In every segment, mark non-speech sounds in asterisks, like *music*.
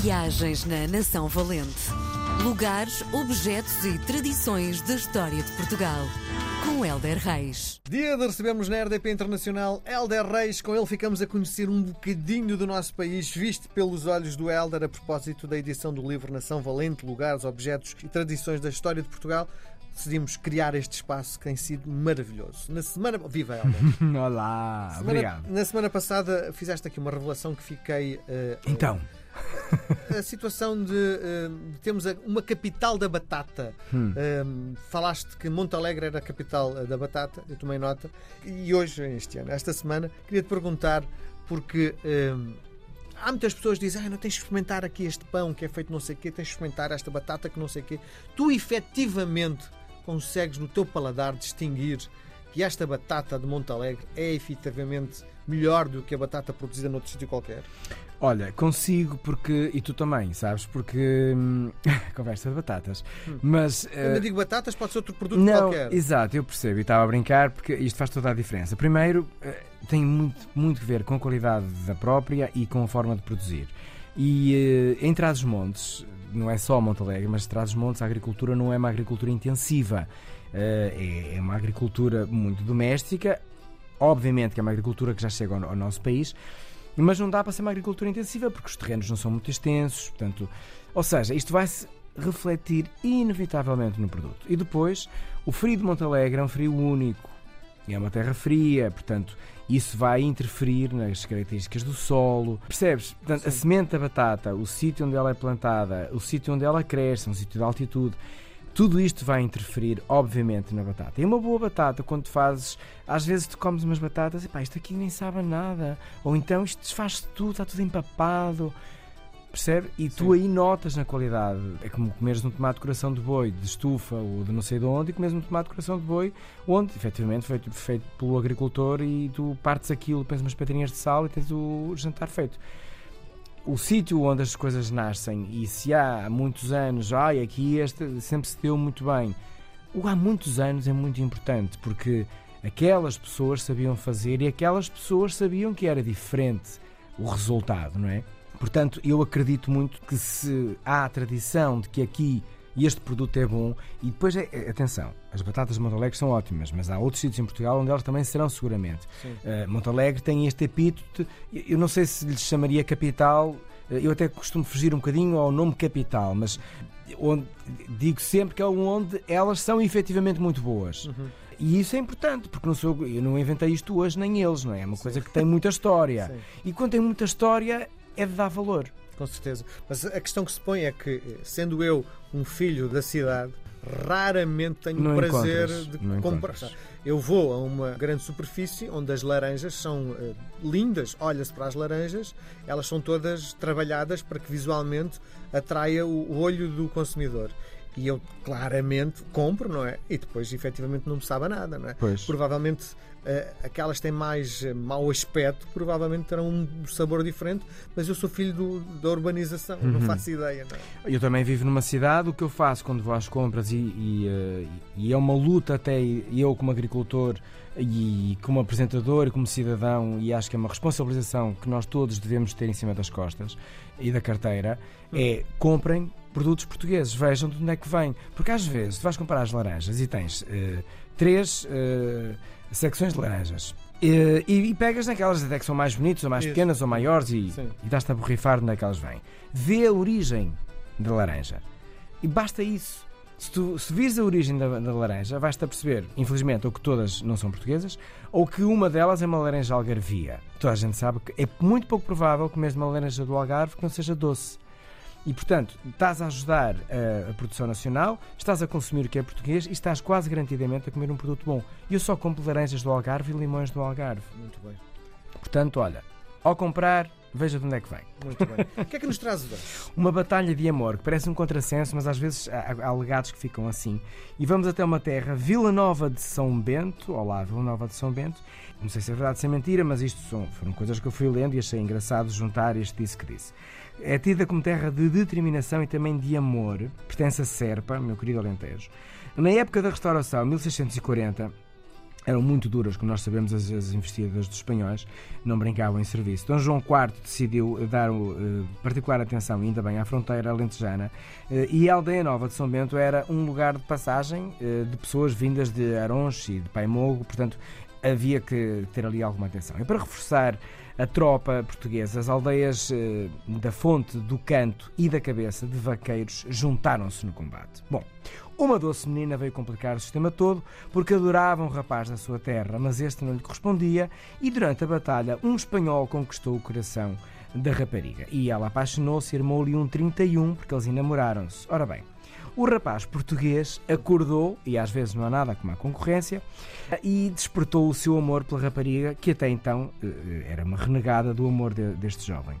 Viagens na Nação Valente. Lugares, objetos e tradições da história de Portugal. Com Helder Reis. Dia de recebermos na RDP Internacional Helder Reis. Com ele ficamos a conhecer um bocadinho do nosso país, visto pelos olhos do Helder a propósito da edição do livro Nação Valente, Lugares, Objetos e Tradições da História de Portugal. Decidimos criar este espaço que tem sido maravilhoso. Na semana. Viva, Helder! *laughs* Olá, Semana- obrigado. Na semana passada fizeste aqui uma revelação que fiquei. eh, Então, a situação de, eh, de termos uma capital da batata. Hum. Eh, falaste que Monte Alegre era a capital eh, da batata, eu tomei nota. E hoje, este ano, esta semana, queria te perguntar, porque eh, há muitas pessoas que dizem: ah, não tens de experimentar aqui este pão que é feito não sei o quê, tens de experimentar esta batata que não sei o quê. Tu efetivamente consegues no teu paladar distinguir que esta batata de Monte Alegre é efetivamente melhor do que a batata produzida noutro sítio qualquer? olha, consigo porque. E tu também, sabes? Porque. hum, *laughs* conversa de batatas. Mas. Quando eh, eu digo batatas, pode ser outro produto não, qualquer. exato, eu percebo e estava a brincar porque isto faz toda a diferença. Primeiro, eh, tem muito, muito que ver com a qualidade da própria e com a forma de produzir. E eh, em Trás-os-Montes, não é só Monte Alegre, mas Trás-os-Montes a agricultura não é uma agricultura intensiva. É, é uma agricultura muito doméstica. Obviamente que é uma agricultura que já chega ao, ao nosso país, mas não dá para ser uma agricultura intensiva porque os terrenos não são muito extensos. Portanto, ou seja, isto vai-se refletir inevitavelmente no produto. E depois, o frio de Monte Alegre é um frio único. E é uma terra fria, portanto, isso vai interferir nas características do solo. Percebes? Portanto, a Sim. semente da batata, o sítio onde ela é plantada, o sítio onde ela cresce, um sítio de altitude, tudo isto vai interferir, obviamente, na batata. E uma boa batata, quando tu fazes, às vezes tu comes umas batatas e pá, isto aqui nem sabe nada. Ou então isto desfaz-se tudo, está tudo empapado. Percebe? E tu Sim. aí notas na qualidade. É como comeres um tomate de coração de boi de estufa ou de não sei de onde e comes um tomate de coração de boi onde, efetivamente, foi feito pelo agricultor e tu partes aquilo, pões umas pedrinhas de sal e tens o jantar feito. O sítio onde as coisas nascem e se há muitos anos, ai, aqui este sempre se deu muito bem. O há muitos anos é muito importante porque aquelas pessoas sabiam fazer e aquelas pessoas sabiam que era diferente o resultado, não é? Portanto, eu acredito muito que se há a tradição de que aqui este produto é bom, e depois, é, é- atenção, as batatas de Montalegre são ótimas, mas há outros sítios em Portugal onde elas também serão seguramente. Sim. Uh, Montalegre tem este epíteto, eu não sei se lhe chamaria capital, uh, eu até costumo fugir um bocadinho ao nome capital, mas onde, digo sempre que é onde elas são efetivamente muito boas. Uhum. E isso é importante, porque não sou, eu não inventei isto hoje, nem eles, não é? É uma coisa que tem muita história. *laughs* Sim. E quando tem muita história, é de dar valor. Com certeza. Mas a questão que se põe é que, eh, sendo eu um filho da cidade, raramente tenho Não o prazer de comprar. Eu vou a uma grande superfície onde as laranjas são eh, lindas, olha-se para as laranjas, elas são todas trabalhadas para que visualmente atraia o olho do consumidor. E eu claramente compro, não é? E depois efetivamente não me sabe nada, não é? Pois. Provavelmente aquelas que têm mais eh, mau aspecto, provavelmente terão um sabor diferente, mas eu sou filho do- da urbanização, não Uhum. faço ideia, não é? Eu também vivo numa cidade, o que eu faço quando vou às compras e, e, eh, e é uma luta até eu como agricultor e como apresentador e como cidadão e acho que é uma responsabilização que nós todos devemos ter em cima das costas e da carteira é comprem produtos portugueses, vejam de onde é que vem porque às vezes tu vais comprar as laranjas e tens eh, três eh, secções de laranjas eh, e, e pegas naquelas até que são mais bonitas ou mais Isso. pequenas ou maiores e, Sim. e dás-te a borrifar de onde é que elas vêm vê a origem da laranja. E basta isso. Se tu se vires a origem da, da laranja, vais-te a perceber, infelizmente, ou que todas não são portuguesas, ou que uma delas é uma laranja algarvia. Toda a gente sabe que é muito pouco provável que mesmo uma laranja do Algarve que não seja doce. E, portanto, estás a ajudar a, a produção nacional, estás a consumir o que é português e estás quase garantidamente a comer um produto bom. E eu só compro laranjas do Algarve e limões do Algarve. Muito bem, Portanto, olha, ao comprar, veja de onde é que vem. muito bem. o que é que nos traz hoje? Uma batalha de amor que parece um contrassenso, mas às vezes há, há alegados que ficam assim. E vamos até uma terra, Vila Nova de São Bento. Olá, Vila Nova de São Bento. Não sei se é verdade, se é mentira, mas isto são, foram coisas que eu fui lendo e achei engraçado juntar este disse que disse. É tida como terra de determinação e também de amor. Pertence a Serpa, meu querido Alentejo. Na época da restauração, 1640, eram muito duras, como nós sabemos, as, as investidas dos espanhóis não brincavam em serviço. Dom João IV decidiu dar uh, particular atenção, ainda bem, à fronteira alentejana uh, e a aldeia nova de São Bento era um lugar de passagem uh, de pessoas vindas de Aronche e de Paimogo, portanto havia que ter ali alguma atenção. E para reforçar a tropa portuguesa, as aldeias da Fonte, do Canto e da Cabeça de Vaqueiros juntaram-se no combate. Bom, uma doce menina veio complicar o sistema todo porque adorava um rapaz da sua terra, mas este não lhe correspondia e durante a batalha um espanhol conquistou o coração da rapariga e ela apaixonou-se e armou-lhe um 31 porque eles enamoraram-se. Ora bem, o rapaz português acordou, e às vezes não há nada como a concorrência, e despertou o seu amor pela rapariga, que até então eh, era uma renegada do amor deste jovem.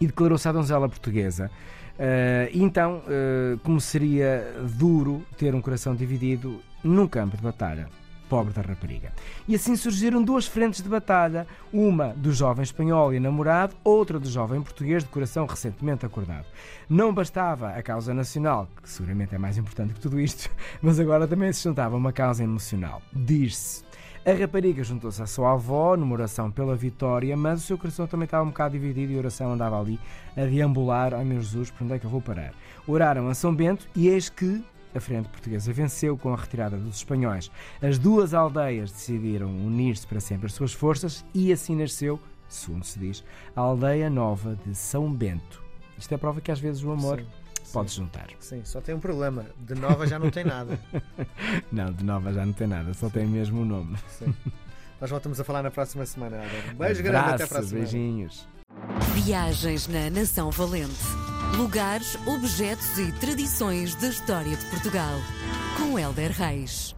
E declarou-se à donzela portuguesa Uh, então, uh, como seria duro ter um coração dividido num campo de batalha. Pobre da rapariga. E assim surgiram duas frentes de batalha: uma do jovem espanhol e namorado, outra do jovem português de coração recentemente acordado. Não bastava a causa nacional, que seguramente é mais importante que tudo isto, *laughs* mas agora também se juntava uma causa emocional. Diz-se a rapariga juntou-se à sua avó numa oração pela vitória, mas o seu coração também estava um bocado dividido e a oração andava ali a deambular. Ai meu Jesus, por onde é que eu vou parar? Oraram a São Bento e eis que a frente portuguesa venceu com a retirada dos espanhóis. As duas aldeias decidiram unir-se para sempre as suas forças e assim nasceu, segundo se diz, a aldeia nova de São Bento. Isto é prova que às vezes o amor Sim pode juntar. Sim, só tem um problema. De nova já não tem nada. *laughs* não, de nova já não tem nada, só tem mesmo o nome. Sim. Nós voltamos a falar na próxima semana. Um beijo grande, até a próxima. Beijinhos. Viagens na Nação Valente. Lugares, objetos e tradições da história de Portugal. Com Helder Reis.